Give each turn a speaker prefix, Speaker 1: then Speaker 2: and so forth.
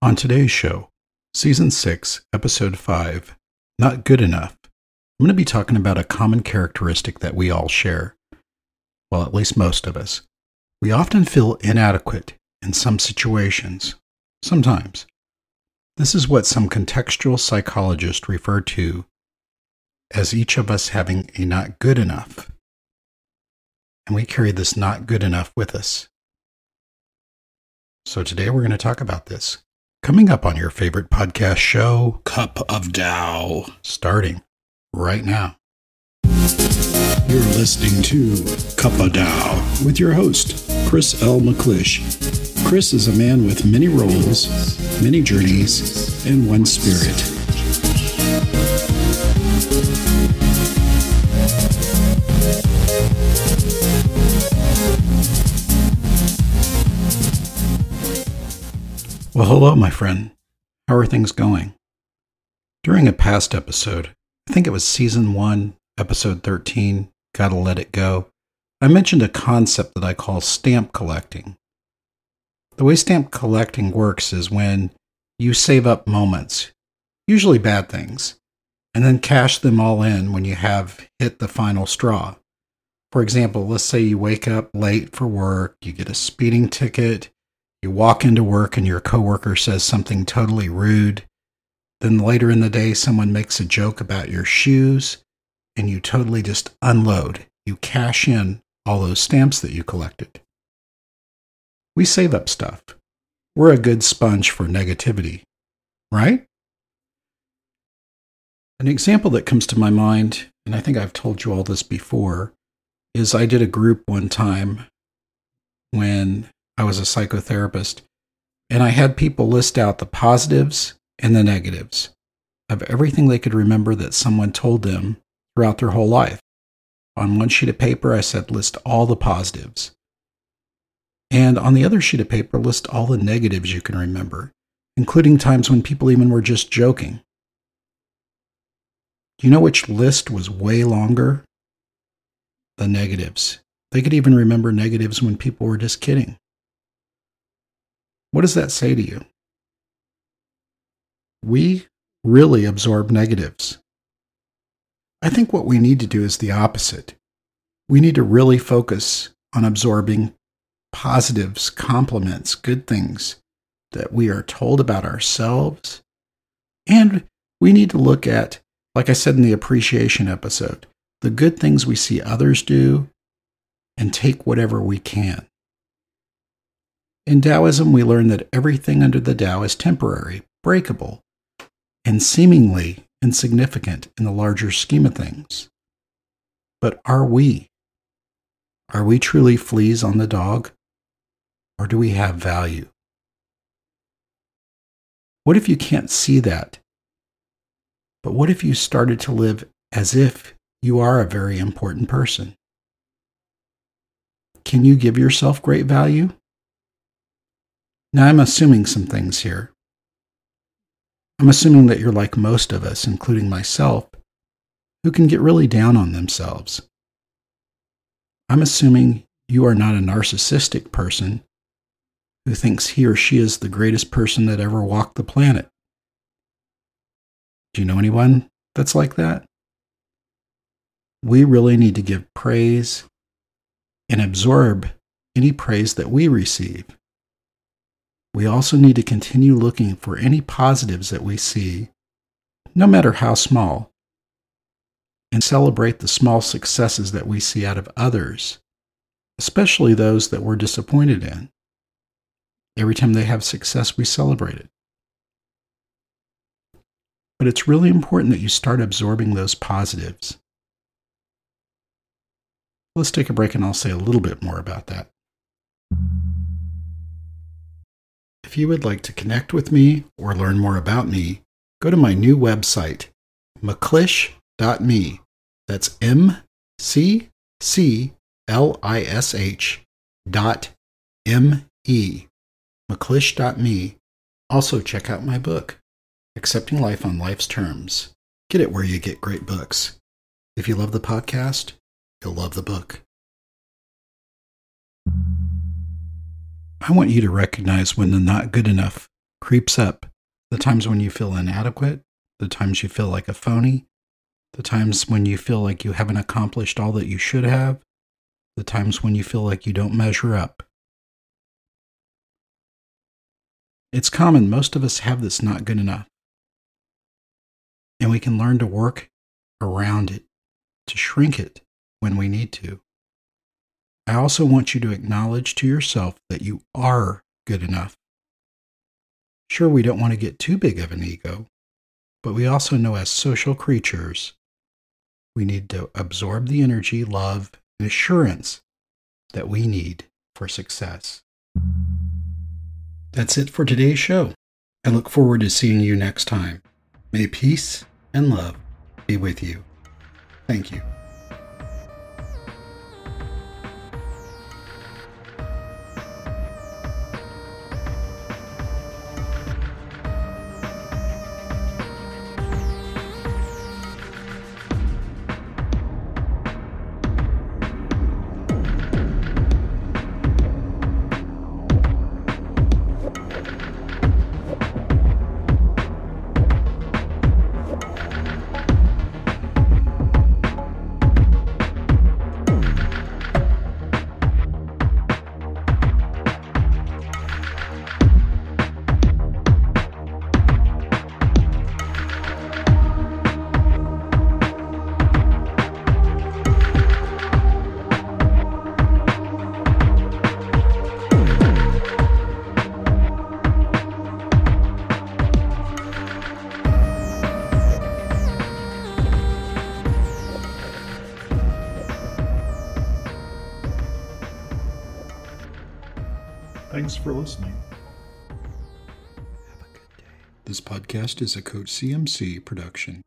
Speaker 1: On today's show, Season 6, Episode 5, Not Good Enough, I'm going to be talking about a common characteristic that we all share. Well, at least most of us. We often feel inadequate in some situations. Sometimes. This is what some contextual psychologists refer to as each of us having a not good enough. And we carry this not good enough with us. So today we're going to talk about this. Coming up on your favorite podcast show, Cup of Tao, starting right now. You're listening to Cup of Tao with your host, Chris L. McClish. Chris is a man with many roles, many journeys, and one spirit. Well, hello, my friend. How are things going? During a past episode, I think it was season one, episode 13, Gotta Let It Go, I mentioned a concept that I call stamp collecting. The way stamp collecting works is when you save up moments, usually bad things, and then cash them all in when you have hit the final straw. For example, let's say you wake up late for work, you get a speeding ticket, you walk into work and your coworker says something totally rude. Then later in the day, someone makes a joke about your shoes and you totally just unload. You cash in all those stamps that you collected. We save up stuff. We're a good sponge for negativity, right? An example that comes to my mind, and I think I've told you all this before, is I did a group one time when I was a psychotherapist, and I had people list out the positives and the negatives of everything they could remember that someone told them throughout their whole life. On one sheet of paper, I said list all the positives. And on the other sheet of paper, list all the negatives you can remember, including times when people even were just joking. Do you know which list was way longer? The negatives. They could even remember negatives when people were just kidding. What does that say to you? We really absorb negatives. I think what we need to do is the opposite. We need to really focus on absorbing positives, compliments, good things that we are told about ourselves. And we need to look at, like I said in the appreciation episode, the good things we see others do and take whatever we can. In Taoism, we learn that everything under the Tao is temporary, breakable, and seemingly insignificant in the larger scheme of things. But are we? Are we truly fleas on the dog? Or do we have value? What if you can't see that? But what if you started to live as if you are a very important person? Can you give yourself great value? Now, I'm assuming some things here. I'm assuming that you're like most of us, including myself, who can get really down on themselves. I'm assuming you are not a narcissistic person who thinks he or she is the greatest person that ever walked the planet. Do you know anyone that's like that? We really need to give praise and absorb any praise that we receive. We also need to continue looking for any positives that we see, no matter how small, and celebrate the small successes that we see out of others, especially those that we're disappointed in. Every time they have success, we celebrate it. But it's really important that you start absorbing those positives. Let's take a break and I'll say a little bit more about that. If you would like to connect with me or learn more about me, go to my new website, mcclish.me. That's M C C L I S H dot M E. McClish.me. Also, check out my book, Accepting Life on Life's Terms. Get it where you get great books. If you love the podcast, you'll love the book. I want you to recognize when the not good enough creeps up. The times when you feel inadequate, the times you feel like a phony, the times when you feel like you haven't accomplished all that you should have, the times when you feel like you don't measure up. It's common, most of us have this not good enough. And we can learn to work around it, to shrink it when we need to. I also want you to acknowledge to yourself that you are good enough. Sure, we don't want to get too big of an ego, but we also know as social creatures, we need to absorb the energy, love, and assurance that we need for success. That's it for today's show. I look forward to seeing you next time. May peace and love be with you. Thank you. Thanks for listening. This podcast is a Coach CMC production.